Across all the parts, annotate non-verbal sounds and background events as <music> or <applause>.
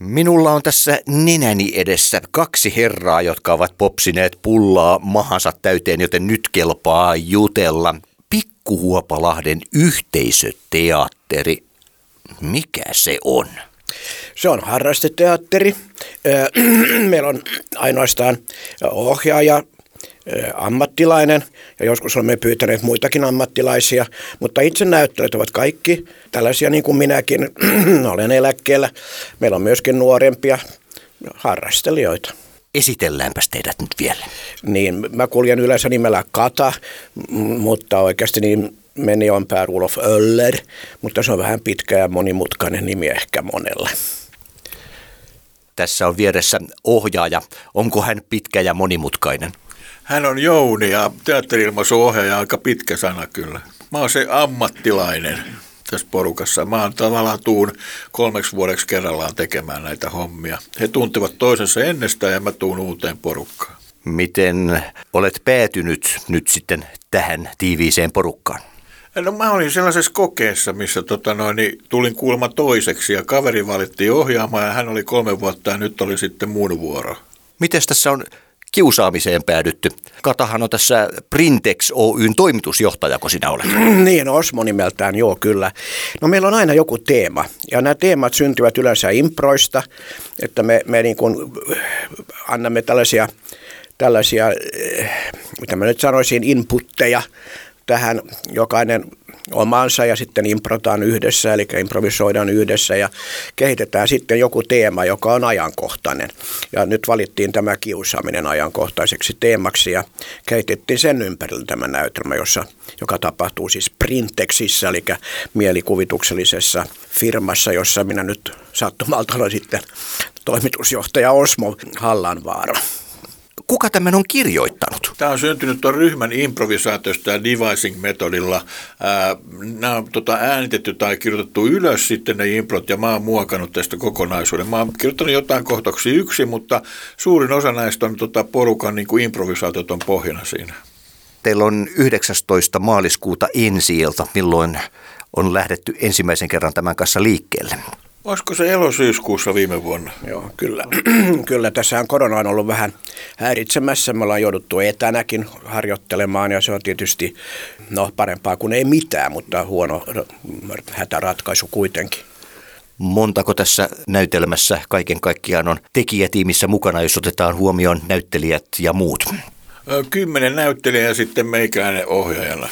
Minulla on tässä nenäni edessä kaksi herraa, jotka ovat popsineet pullaa mahansa täyteen, joten nyt kelpaa jutella. Pikkuhuopalahden yhteisöteatteri. Mikä se on? Se on harrasteteatteri. <clears throat> Meillä on ainoastaan ohjaaja, ammattilainen ja joskus olemme pyytäneet muitakin ammattilaisia, mutta itse näyttelijät ovat kaikki tällaisia niin kuin minäkin. <clears throat> Olen eläkkeellä. Meillä on myöskin nuorempia harrastelijoita. Esitelläänpäs teidät nyt vielä. Niin, mä kuljen yleensä nimellä Kata, mutta oikeasti niin meni on pää Rulof Öller, mutta se on vähän pitkä ja monimutkainen nimi ehkä monelle. Tässä on vieressä ohjaaja. Onko hän pitkä ja monimutkainen? Hän on Jouni ja teatteri-ilmaisuohjaaja aika pitkä sana kyllä. Mä oon se ammattilainen tässä porukassa. Mä oon tavallaan tuun kolmeksi vuodeksi kerrallaan tekemään näitä hommia. He tuntevat toisensa ennestään ja mä tuun uuteen porukkaan. Miten olet päätynyt nyt sitten tähän tiiviiseen porukkaan? No mä olin sellaisessa kokeessa, missä tota noin, niin tulin kuulemma toiseksi ja kaveri valittiin ohjaamaan ja hän oli kolme vuotta ja nyt oli sitten mun vuoro. Miten tässä on kiusaamiseen päädytty. Katahan on tässä Printex Oyn toimitusjohtaja, kun sinä olet. <clears throat> niin, Osmo nimeltään, joo kyllä. No meillä on aina joku teema, ja nämä teemat syntyvät yleensä improista, että me, me niin kuin annamme tällaisia, tällaisia, eh, mitä mä nyt sanoisin, inputteja tähän jokainen omansa ja sitten improtaan yhdessä, eli improvisoidaan yhdessä ja kehitetään sitten joku teema, joka on ajankohtainen. Ja nyt valittiin tämä kiusaaminen ajankohtaiseksi teemaksi ja kehitettiin sen ympärillä tämä näytelmä, jossa, joka tapahtuu siis Printexissä, eli mielikuvituksellisessa firmassa, jossa minä nyt sattumalta olen sitten toimitusjohtaja Osmo Hallanvaara kuka tämän on kirjoittanut? Tämä on syntynyt tuon ryhmän improvisaatiosta ja devising-metodilla. nämä on tota, äänitetty tai kirjoitettu ylös sitten ne improt ja mä oon muokannut tästä kokonaisuuden. Mä oon kirjoittanut jotain kohtauksia yksin, mutta suurin osa näistä on tota, porukan niin kuin improvisaatiot on pohjana siinä. Teillä on 19. maaliskuuta ensi milloin on lähdetty ensimmäisen kerran tämän kanssa liikkeelle. Olisiko se elosyyskuussa viime vuonna? Joo, kyllä. <clears throat> kyllä tässähän korona on ollut vähän häiritsemässä. Me ollaan jouduttu etänäkin harjoittelemaan ja se on tietysti no, parempaa kuin ei mitään, mutta huono hätäratkaisu kuitenkin. Montako tässä näytelmässä kaiken kaikkiaan on tekijätiimissä mukana, jos otetaan huomioon näyttelijät ja muut? Kymmenen näyttelijää sitten meikäinen ohjaajana.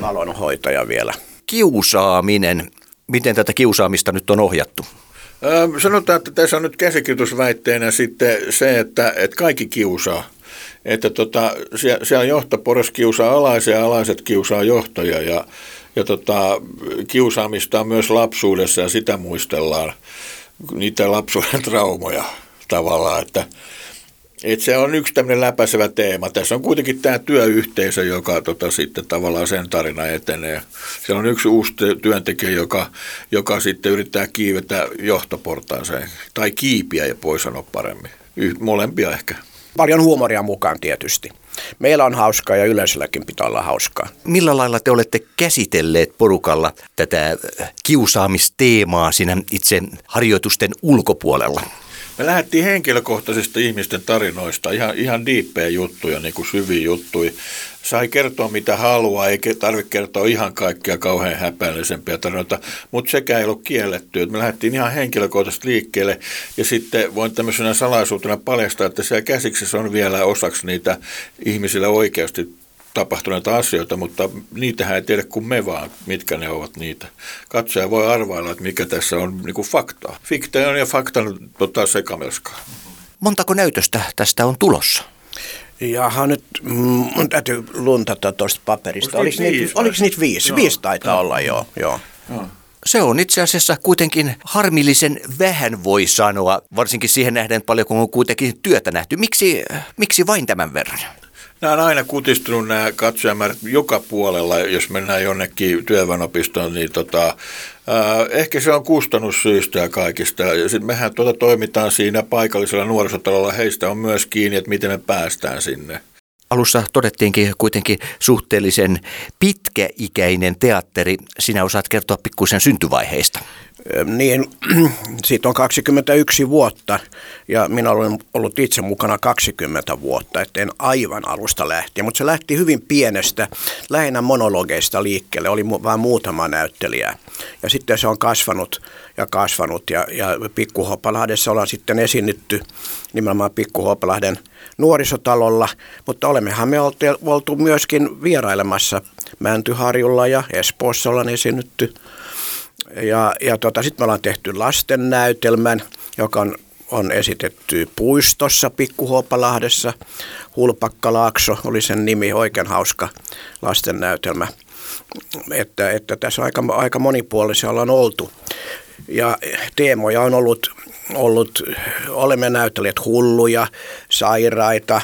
Valonhoitaja vielä. Kiusaaminen Miten tätä kiusaamista nyt on ohjattu? Sanotaan, että tässä on nyt käsikirjoitusväitteenä sitten se, että, että kaikki kiusaa. Että tota, siellä johtoporras kiusaa alaisia alaiset kiusaa johtoja ja, ja tota, kiusaamista on myös lapsuudessa ja sitä muistellaan, niitä lapsuuden traumoja tavallaan, että et se on yksi tämmöinen läpäisevä teema. Tässä on kuitenkin tämä työyhteisö, joka tota, sitten tavallaan sen tarina etenee. Siellä on yksi uusi työntekijä, joka, joka sitten yrittää kiivetä johtoportaaseen. Tai kiipiä, ja voi sanoa paremmin. Y- molempia ehkä. Paljon huumoria mukaan tietysti. Meillä on hauskaa ja yleisölläkin pitää olla hauskaa. Millä lailla te olette käsitelleet porukalla tätä kiusaamisteemaa siinä itse harjoitusten ulkopuolella? Me lähdettiin henkilökohtaisista ihmisten tarinoista, ihan, ihan diippejä juttuja, niin kuin syviä juttuja. Sai kertoa mitä haluaa, eikä tarvitse kertoa ihan kaikkia kauhean häpeällisempiä tarinoita, mutta sekä ei ollut kielletty. Me lähdettiin ihan henkilökohtaisesti liikkeelle ja sitten voin tämmöisenä salaisuutena paljastaa, että siellä käsiksessä on vielä osaksi niitä ihmisille oikeasti tapahtuneita asioita, mutta niitähän ei tiedä kuin me vaan, mitkä ne ovat niitä. Katsoja voi arvailla, että mikä tässä on niin kuin faktaa. Fiktion ja faktan tota, sekamelskaa. Montako näytöstä tästä on tulossa? Jaha, nyt mun täytyy luntata tuosta paperista. Oliko, niitä, viisi, oliko niitä viisi? Joo. Viisi taitaa joo. olla, joo. joo. joo. Se on itse asiassa kuitenkin harmillisen vähän voi sanoa, varsinkin siihen nähden paljon, kun on kuitenkin työtä nähty. Miksi, miksi vain tämän verran? Nämä on aina kutistunut nämä katsojamäärät joka puolella, jos mennään jonnekin työväenopistoon, niin tota, äh, ehkä se on kustannussyistä ja kaikista. Ja sitten mehän tuota toimitaan siinä paikallisella nuorisotalolla, heistä on myös kiinni, että miten me päästään sinne. Alussa todettiinkin kuitenkin suhteellisen pitkäikäinen teatteri. Sinä osaat kertoa pikkuisen syntyvaiheista. Niin, <clears throat> siitä on 21 vuotta ja minä olen ollut itse mukana 20 vuotta, en aivan alusta lähtien, mutta se lähti hyvin pienestä, lähinnä monologeista liikkeelle, oli vain muutama näyttelijä. Ja sitten se on kasvanut ja kasvanut ja, ja Pikkuhopalahdessa ollaan sitten esiinnytty nimenomaan Pikkuhopalahden nuorisotalolla, mutta olemmehan me oltu, oltu myöskin vierailemassa Mäntyharjulla ja Espoossa ollaan esiinnytty ja, ja tota, sitten me ollaan tehty lastennäytelmän, joka on, on esitetty puistossa Pikkuhuopalahdessa. Hulpakkalaakso oli sen nimi, oikein hauska lastennäytelmä. Että, että tässä aika, aika monipuolisia ollaan oltu. Ja teemoja on ollut, ollut olemme näyttelijät hulluja, sairaita,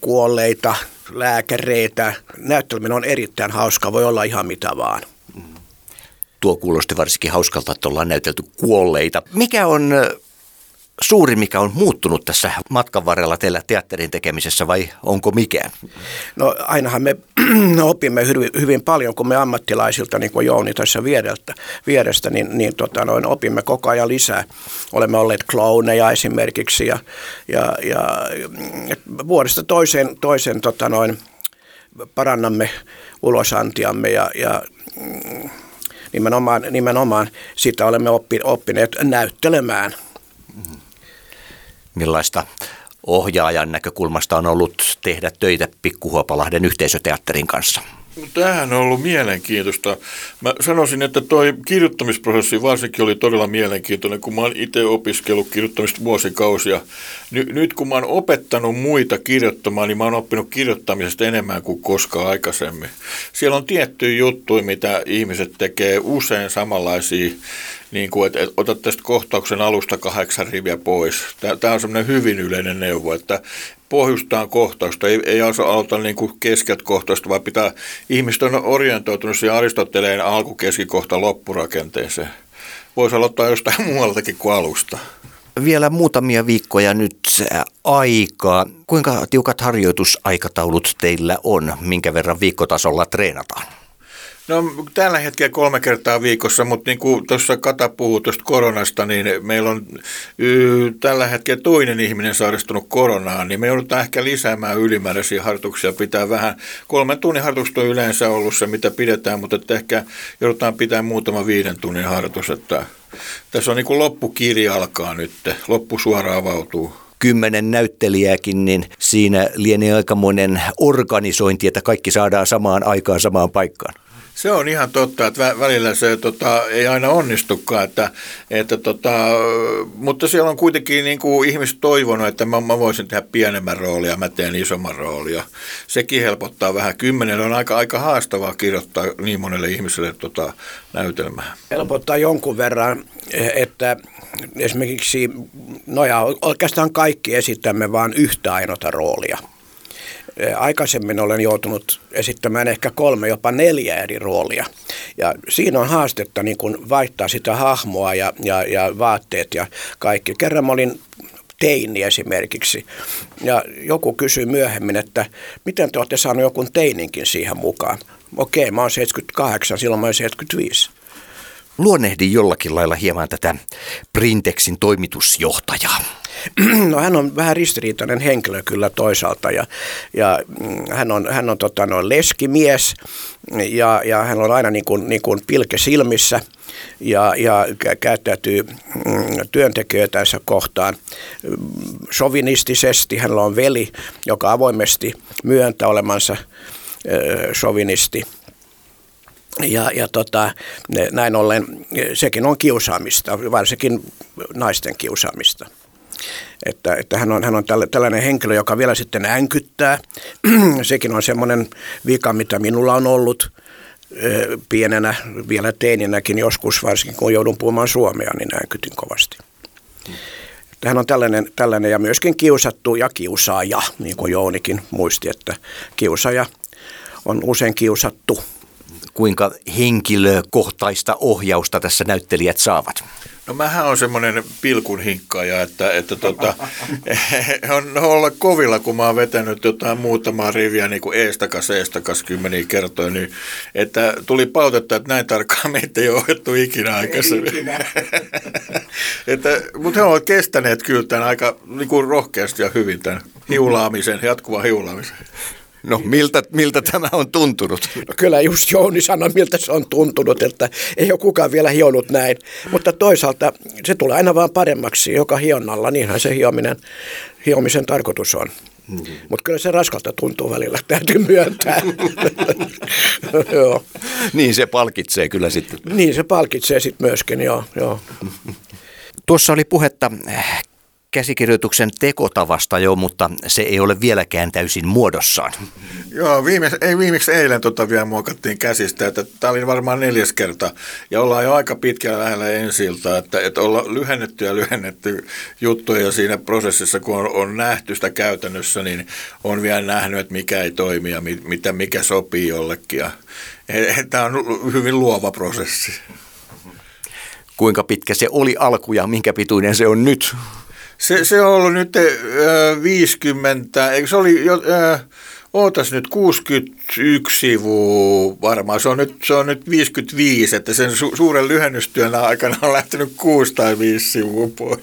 kuolleita, lääkäreitä. Näytteleminen on erittäin hauska, voi olla ihan mitä vaan tuo kuulosti varsinkin hauskalta, että ollaan näytelty kuolleita. Mikä on suuri, mikä on muuttunut tässä matkan varrella teillä teatterin tekemisessä vai onko mikään? No ainahan me <clears throat> opimme hyvin, hyvin paljon, kun me ammattilaisilta, niin kuin Jouni tässä viereltä, vierestä, niin, niin tota, noin, opimme koko ajan lisää. Olemme olleet klauneja esimerkiksi ja, ja, ja vuodesta toiseen, toiseen tota, noin, parannamme ulosantiamme ja, ja nimenomaan, nimenomaan sitä olemme oppineet näyttelemään. Millaista ohjaajan näkökulmasta on ollut tehdä töitä Pikkuhuopalahden yhteisöteatterin kanssa? Tämähän on ollut mielenkiintoista. Mä sanoisin, että toi kirjoittamisprosessi varsinkin oli todella mielenkiintoinen, kun mä oon itse opiskellut kirjoittamista vuosikausia. Ny- nyt kun mä oon opettanut muita kirjoittamaan, niin mä oon oppinut kirjoittamisesta enemmän kuin koskaan aikaisemmin. Siellä on tiettyjä juttuja, mitä ihmiset tekee usein samanlaisia niin kuin, että, että otat tästä kohtauksen alusta kahdeksan riviä pois. Tämä on semmoinen hyvin yleinen neuvo, että pohjustaan kohtausta, ei, ei aloita niin kuin keskeltä kohtausta, vaan pitää, ihmiset on orientoitunut siihen Aristoteleen alkukeskikohta loppurakenteeseen. Voisi aloittaa jostain <laughs> muualtakin kuin alusta. Vielä muutamia viikkoja nyt aikaa. Kuinka tiukat harjoitusaikataulut teillä on? Minkä verran viikkotasolla treenataan? No tällä hetkellä kolme kertaa viikossa, mutta niin kuin tuossa Kata puhuu tuosta koronasta, niin meillä on y, tällä hetkellä toinen ihminen sairastunut koronaan, niin me joudutaan ehkä lisäämään ylimääräisiä harjoituksia, pitää vähän, kolmen tunnin harjoitukset on yleensä ollut se, mitä pidetään, mutta että ehkä joudutaan pitää muutama viiden tunnin harjoitus, että tässä on niin kuin loppukirja alkaa nyt, loppu suoraan avautuu kymmenen näyttelijääkin, niin siinä lienee aikamoinen organisointi, että kaikki saadaan samaan aikaan samaan paikkaan. Se on ihan totta, että välillä se tota, ei aina onnistukaan, että, että tota, mutta siellä on kuitenkin niin kuin ihmiset toivonut, että mä, mä voisin tehdä pienemmän roolia, mä teen isomman roolia. Sekin helpottaa vähän. Kymmenen on aika, aika haastavaa kirjoittaa niin monelle ihmiselle tota, näytelmää. Helpottaa jonkun verran, että esimerkiksi, no ja oikeastaan kaikki esittämme vain yhtä ainoata roolia – Aikaisemmin olen joutunut esittämään ehkä kolme, jopa neljä eri roolia. Ja siinä on haastetta niin kuin vaihtaa sitä hahmoa ja, ja, ja vaatteet ja kaikki. Kerran mä olin teini esimerkiksi. Ja joku kysyi myöhemmin, että miten te olette saaneet joku teininkin siihen mukaan. Okei, mä oon 78, silloin mä oon 75. Luonnehdin jollakin lailla hieman tätä Printexin toimitusjohtajaa. No hän on vähän ristiriitainen henkilö kyllä toisaalta ja, ja mm, hän on, hän on tota, no, leskimies ja, ja hän on aina niin kuin, niin kuin pilke silmissä ja, ja käyttäytyy mm, työntekijöitänsä kohtaan sovinistisesti. Hänellä on veli, joka avoimesti myöntää olemansa sovinisti. Ja, ja tota, näin ollen sekin on kiusaamista, varsinkin naisten kiusaamista. Että, että hän on, hän on tällainen henkilö, joka vielä sitten änkyttää. <clears throat> Sekin on semmoinen vika, mitä minulla on ollut pienenä, vielä teininäkin joskus, varsinkin kun joudun puhumaan suomea, niin änkytin kovasti. Hän on tällainen, tällainen ja myöskin kiusattu ja kiusaaja, niin kuin Jounikin muisti, että kiusaaja on usein kiusattu kuinka henkilökohtaista ohjausta tässä näyttelijät saavat? No mähän on semmoinen pilkun hinkkaaja, että, että tota, <laughs> on olla kovilla, kun mä oon vetänyt jotain muutamaa riviä niin kuin eestakas, eestakas kymmeniä kertoja, niin että tuli pautetta, että näin tarkkaan <laughs> meitä ei ole ohjattu ikinä aikaisemmin. <laughs> että, mutta he ovat kestäneet kyllä tämän aika niin kuin rohkeasti ja hyvin tämän hiulaamisen, jatkuvan hiulaamisen. No miltä, miltä tämä on tuntunut? No kyllä just Jouni sanoi, miltä se on tuntunut, että ei ole kukaan vielä hionut näin. Mutta toisaalta se tulee aina vaan paremmaksi joka hionnalla, niinhän se hiominen, hiomisen tarkoitus on. Mm. Mutta kyllä se raskalta tuntuu välillä, täytyy myöntää. <laughs> joo. Niin se palkitsee kyllä sitten. Niin se palkitsee sitten myöskin, joo. joo. Tuossa oli puhetta käsikirjoituksen tekotavasta jo, mutta se ei ole vieläkään täysin muodossaan. Joo, viime, ei viimeksi eilen tota vielä muokattiin käsistä, että tämä oli varmaan neljäs kerta ja ollaan jo aika pitkällä lähellä ensiltä, että, että ollaan lyhennetty ja lyhennetty juttuja siinä prosessissa, kun on, on nähty sitä käytännössä, niin on vielä nähnyt, että mikä ei toimi ja mitä, mikä sopii jollekin. Tämä on hyvin luova prosessi. Kuinka pitkä se oli alku ja minkä pituinen se on nyt? Se, se on ollut nyt äh, 50, eikö se oli jo, äh, ootas nyt 61 sivua varmaan, se on nyt, se on nyt 55, että sen su, suuren lyhennystyön aikana on lähtenyt 6 tai 5 sivua pois.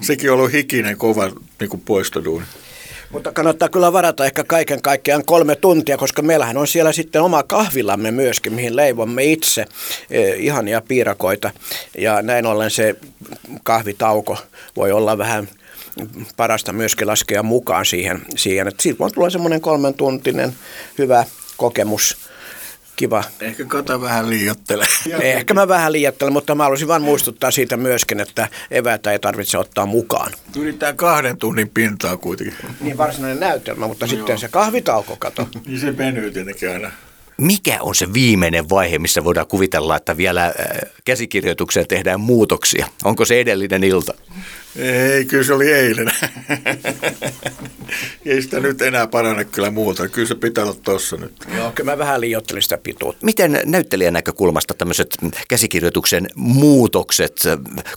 Sekin on ollut hikinen kova niin kuin poistoduuni. Mutta kannattaa kyllä varata ehkä kaiken kaikkiaan kolme tuntia, koska meillähän on siellä sitten oma kahvilamme myöskin, mihin leivomme itse eh, ihania piirakoita. Ja näin ollen se kahvitauko voi olla vähän parasta myöskin laskea mukaan siihen, siihen. että siitä voi tulla semmoinen kolmen tuntinen hyvä kokemus kiva. Ehkä kata vähän liiottele. Ehkä mä vähän liiottelen, mutta mä haluaisin vain muistuttaa siitä myöskin, että eväitä ei tarvitse ottaa mukaan. Yritetään kahden tunnin pintaa kuitenkin. Niin varsinainen näytelmä, mutta no sitten joo. se kahvitauko kato. niin se venyy tietenkin aina. Mikä on se viimeinen vaihe, missä voidaan kuvitella, että vielä äh, käsikirjoitukseen tehdään muutoksia? Onko se edellinen ilta? Ei, kyllä se oli eilen. Ei sitä nyt enää parane kyllä muuta. Kyllä se pitää olla tuossa nyt. Joo, kyllä mä vähän liioittelin sitä pituutta. Miten näyttelijän näkökulmasta tämmöiset käsikirjoituksen muutokset,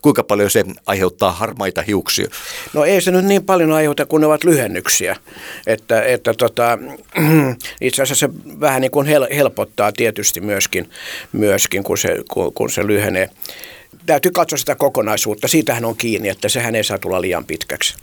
kuinka paljon se aiheuttaa harmaita hiuksia? No ei se nyt niin paljon aiheuta, kun ne ovat lyhennyksiä. Että, että tota, <clears throat> itse asiassa se vähän niin kuin helpottaa tietysti myöskin, myöskin kun, se, kun, kun se lyhenee täytyy katsoa sitä kokonaisuutta. Siitähän on kiinni, että sehän ei saa tulla liian pitkäksi.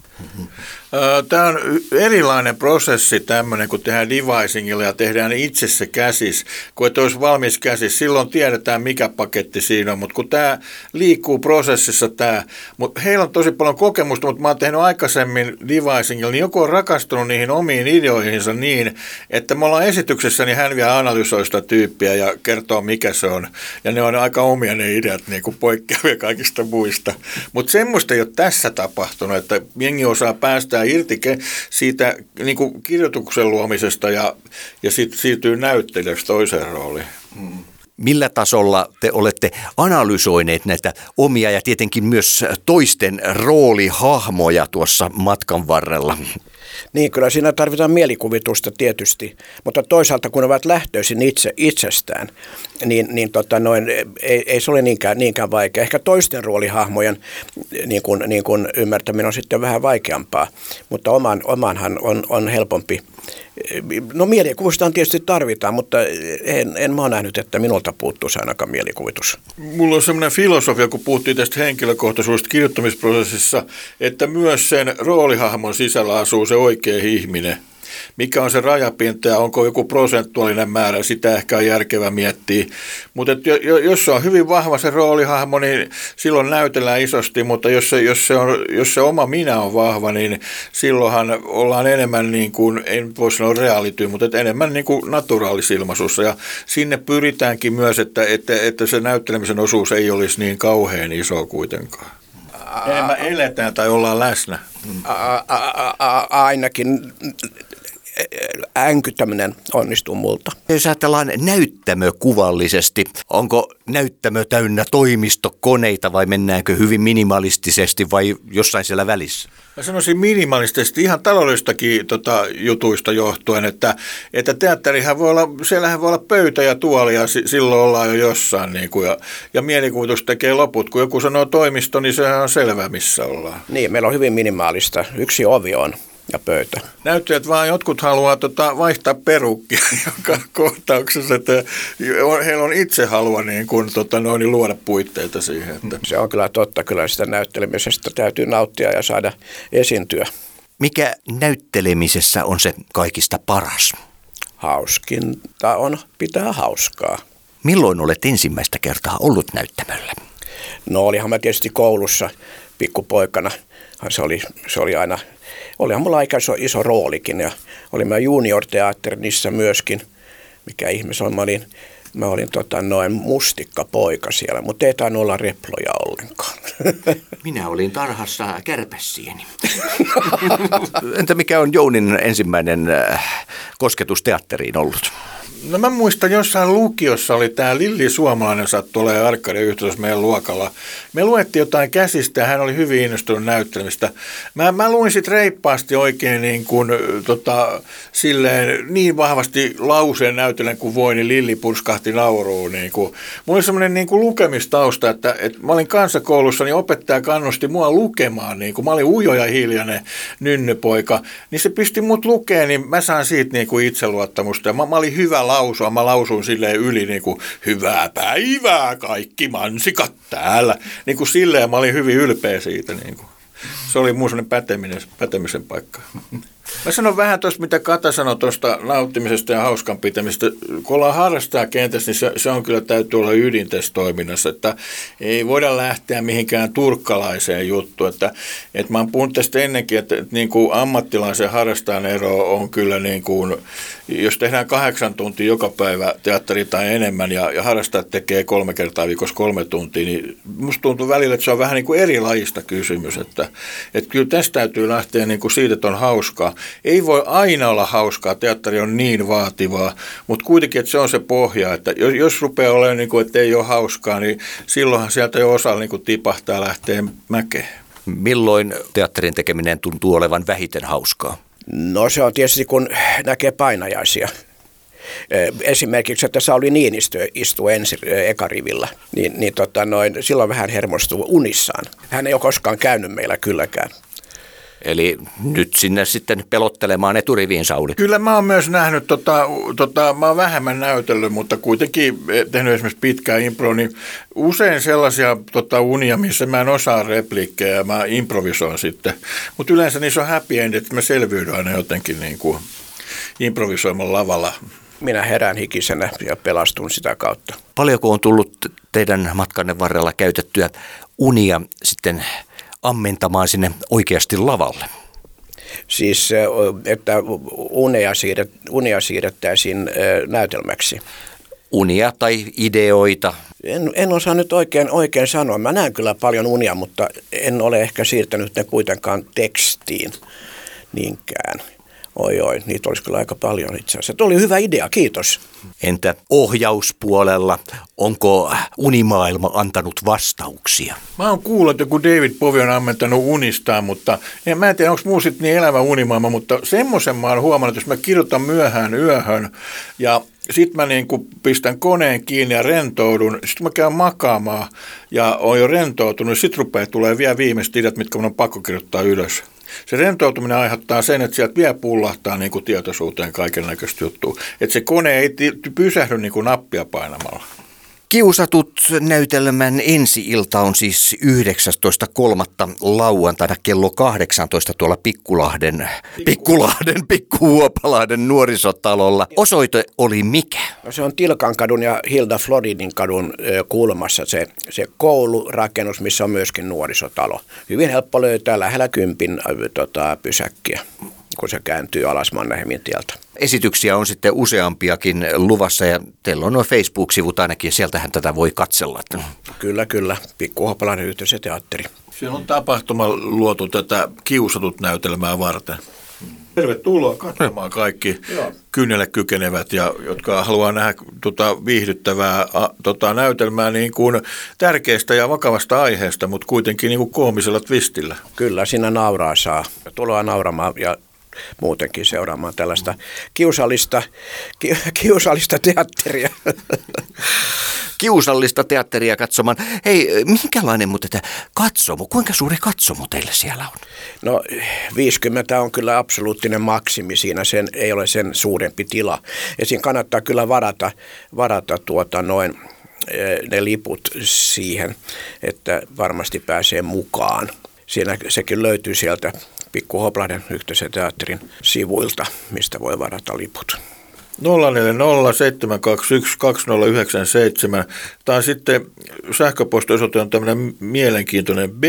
Tämä on erilainen prosessi tämmöinen, kun tehdään devisingilla ja tehdään itse se käsis. Kun et olisi valmis käsis, silloin tiedetään mikä paketti siinä on, mutta kun tämä liikkuu prosessissa tämä, mutta heillä on tosi paljon kokemusta, mutta mä oon tehnyt aikaisemmin devisingilla, niin joku on rakastunut niihin omiin ideoihinsa niin, että me ollaan esityksessä, niin hän vielä analysoi sitä tyyppiä ja kertoo mikä se on. Ja ne on aika omia ne ideat, niin kuin poikkeavia kaikista muista. Mutta semmoista ei ole tässä tapahtunut, että jengi osaa päästää irti siitä niin kuin kirjoituksen luomisesta ja, ja sitten siirtyy näyttelijäksi toiseen rooliin. Hmm. Millä tasolla te olette analysoineet näitä omia ja tietenkin myös toisten roolihahmoja tuossa matkan varrella? Niin, kyllä siinä tarvitaan mielikuvitusta tietysti, mutta toisaalta kun ovat lähtöisin itse, itsestään, niin, niin tota noin, ei, ei se ole niinkään, niinkään vaikea. Ehkä toisten roolihahmojen niin kuin, niin kuin ymmärtäminen on sitten vähän vaikeampaa, mutta oman, omanhan on, on helpompi No mielikuvistahan tietysti tarvitaan, mutta en, en mä ole nähnyt, että minulta puuttuisi ainakaan mielikuvitus. Mulla on semmoinen filosofia, kun puhuttiin tästä henkilökohtaisuudesta kirjoittamisprosessissa, että myös sen roolihahmon sisällä asuu se oikea ihminen – mikä on se rajapinta ja onko joku prosentuaalinen määrä, sitä ehkä on järkevä miettiä. Mutta jos se on hyvin vahva se roolihahmo, niin silloin näytellään isosti, mutta jos se, jos se, on, jos se oma minä on vahva, niin silloinhan ollaan enemmän niin kuin, en voi sanoa reality, mutta enemmän niin kuin naturaalisilmaisussa ja sinne pyritäänkin myös, että, että, että se näyttelemisen osuus ei olisi niin kauhean iso kuitenkaan. Enemmän eletään tai ollaan läsnä. ainakin änkyttäminen onnistuu multa. Jos ajatellaan näyttämökuvallisesti, onko näyttämö täynnä toimistokoneita vai mennäänkö hyvin minimalistisesti vai jossain siellä välissä? Mä sanoisin minimalistisesti ihan taloudellistakin tota, jutuista johtuen, että, että teatterihan voi olla, siellähän voi olla pöytä ja tuoli ja silloin ollaan jo jossain niin kuin, ja, ja mielikuvitus tekee loput. Kun joku sanoo toimisto, niin sehän on selvää missä ollaan. Niin, meillä on hyvin minimaalista. Yksi ovi on ja pöytä. Näyttelijät vaan jotkut haluaa tota, vaihtaa perukkia <laughs> joka kohtauksessa, että heillä on itse halua niin kun, tota, noin, luoda puitteita siihen. Että. Se on kyllä totta, kyllä sitä näyttelemisestä täytyy nauttia ja saada esiintyä. Mikä näyttelemisessä on se kaikista paras? Hauskinta on pitää hauskaa. Milloin olet ensimmäistä kertaa ollut näyttämöllä? No olihan mä tietysti koulussa pikkupoikana. Se oli, se oli aina olihan mulla aika iso, iso roolikin ja olin mä junior-teatterissa myöskin, mikä ihmis on. Mä olin, mä olin tota, noin mustikkapoika siellä, mutta ei tainnut olla reploja ollenkaan. <laughs> Minä olin tarhassa kärpässieni. <laughs> Entä mikä on Jounin ensimmäinen äh, kosketus teatteriin ollut? No mä muistan jossain lukiossa oli tämä Lilli Suomalainen sattui olemaan Arkadin yhteydessä meidän luokalla. Me luettiin jotain käsistä ja hän oli hyvin innostunut näyttelemistä. Mä, mä luin sitten reippaasti oikein niin kuin, tota, silleen, niin vahvasti lauseen näytellen kuin voi, niin Lilli purskahti nauruun. Niin kuin. Mulla oli semmoinen niin kuin lukemistausta, että, että mä olin kansakoulussa, niin opettaja kannusti mua lukemaan. Niin kuin. Mä olin ujo ja hiljainen nynnypoika, niin se pisti mut lukeen, niin mä saan siitä niin kuin itseluottamusta. Mä, mä olin hyvä lausua. Mä lausun silleen yli niin kuin, hyvää päivää kaikki mansikat täällä. Niin kuin silleen mä olin hyvin ylpeä siitä. Niin kuin. Se oli mun sellainen pätemisen paikka. Mä sanon vähän tuosta, mitä Kata sanoi tuosta nauttimisesta ja hauskan pitämistä. Kun ollaan harrastaa kentässä, niin se, se on kyllä täytyy olla ydin tässä toiminnassa, että ei voida lähteä mihinkään turkkalaiseen juttuun. Että, että mä oon puhunut tästä ennenkin, että, että niin kuin ammattilaisen harrastajan ero on kyllä niin kuin, jos tehdään kahdeksan tuntia joka päivä teatteri tai enemmän ja, ja harrastajat tekee kolme kertaa viikossa kolme tuntia, niin musta tuntuu välillä, että se on vähän niin kuin eri lajista kysymys. Että, että kyllä tästä täytyy lähteä niin kuin siitä, että on hauskaa ei voi aina olla hauskaa, teatteri on niin vaativaa, mutta kuitenkin, että se on se pohja, että jos, jos rupeaa olemaan, niin kuin, että ei ole hauskaa, niin silloinhan sieltä jo osa niin kuin tipahtaa lähtee mäkeen. Milloin teatterin tekeminen tuntuu olevan vähiten hauskaa? No se on tietysti kun näkee painajaisia. Esimerkiksi, että Sauli Niinistö istui ensi ekarivillä, niin, niin tota noin, silloin vähän hermostuu unissaan. Hän ei ole koskaan käynyt meillä kylläkään. Eli nyt sinne sitten pelottelemaan eturiviin Sauli. Kyllä mä oon myös nähnyt, tota, tota, mä oon vähemmän näytellyt, mutta kuitenkin tehnyt esimerkiksi pitkää impro, niin usein sellaisia tota, unia, missä mä en osaa repliikkejä ja mä improvisoin sitten. Mutta yleensä niissä on happy end, että mä selviydyn aina jotenkin niin kuin improvisoimalla lavalla minä herään hikisenä ja pelastun sitä kautta. Paljonko on tullut teidän matkanne varrella käytettyä unia sitten ammentamaan sinne oikeasti lavalle? Siis, että unia, siirret, unia siirrettäisiin näytelmäksi. Unia tai ideoita? En, en osaa nyt oikein, oikein sanoa. Mä näen kyllä paljon unia, mutta en ole ehkä siirtänyt ne kuitenkaan tekstiin niinkään. Oi oi, niitä olisi kyllä aika paljon itse asiassa. Tuo oli hyvä idea, kiitos. Entä ohjauspuolella, onko unimaailma antanut vastauksia? Mä oon kuullut, että kun David Bowie on ammentanut unistaan, mutta en mä en tiedä, onko muu niin elävä unimaailma, mutta semmoisen mä oon huomannut, että jos mä kirjoitan myöhään yöhön ja sitten mä niin pistän koneen kiinni ja rentoudun. Sitten mä käyn makaamaan ja oon jo rentoutunut. Sitten rupeaa tulee vielä viimeiset ideat, mitkä mun on pakko kirjoittaa ylös. Se rentoutuminen aiheuttaa sen, että sieltä vielä pullahtaa niin kuin tietoisuuteen kaiken näköistä juttua. Että se kone ei pysähdy niin kuin nappia painamalla. Kiusatut näytelmän ensi-ilta on siis 19.3. lauantaina kello 18 tuolla Pikkulahden, Pikkulahden, Pikkuhuopalahden nuorisotalolla. Osoite oli mikä? No se on Tilkankadun ja Hilda Floridin kadun kulmassa se, se koulurakennus, missä on myöskin nuorisotalo. Hyvin helppo löytää lähellä kympin tota, pysäkkiä kun se kääntyy alas Mannerheimin tieltä. Esityksiä on sitten useampiakin luvassa ja teillä on nuo Facebook-sivut ainakin, sieltähän tätä voi katsella. Kyllä, kyllä. Pikkuhopalainen yhteisöteatteri. Siellä on tapahtuma luotu tätä kiusatut näytelmää varten. Tervetuloa katsomaan kaikki kynnelle kykenevät ja jotka haluaa nähdä tota, viihdyttävää a, tota, näytelmää niin kuin tärkeästä ja vakavasta aiheesta, mutta kuitenkin niin kuin koomisella twistillä. Kyllä, siinä nauraa saa. Tuloa nauramaan ja muutenkin seuraamaan tällaista kiusallista, ki, kiusallista teatteria. Kiusallista teatteria katsomaan. Hei, minkälainen muuten tämä katsomo, kuinka suuri katsomo teille siellä on? No 50 on kyllä absoluuttinen maksimi siinä, sen ei ole sen suurempi tila. Ja siinä kannattaa kyllä varata, varata tuota noin eh, ne liput siihen, että varmasti pääsee mukaan. Siinä sekin löytyy sieltä Pikku Hoplahden yhteisen teatterin sivuilta, mistä voi varata liput. 0407212097 tai sitten sähköpostiosoite on tämmöinen mielenkiintoinen b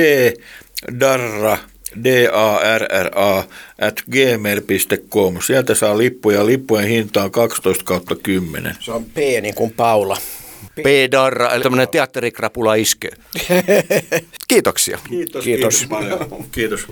darra darra at gmail.com. Sieltä saa lippuja. Lippujen hinta on 12 kautta 10. Se on P niin kuin Paula. P-darra, eli tämmöinen teatterikrapula iske. <laughs> Kiitoksia. Kiitos. Kiitos. Kiitos. Kiitos.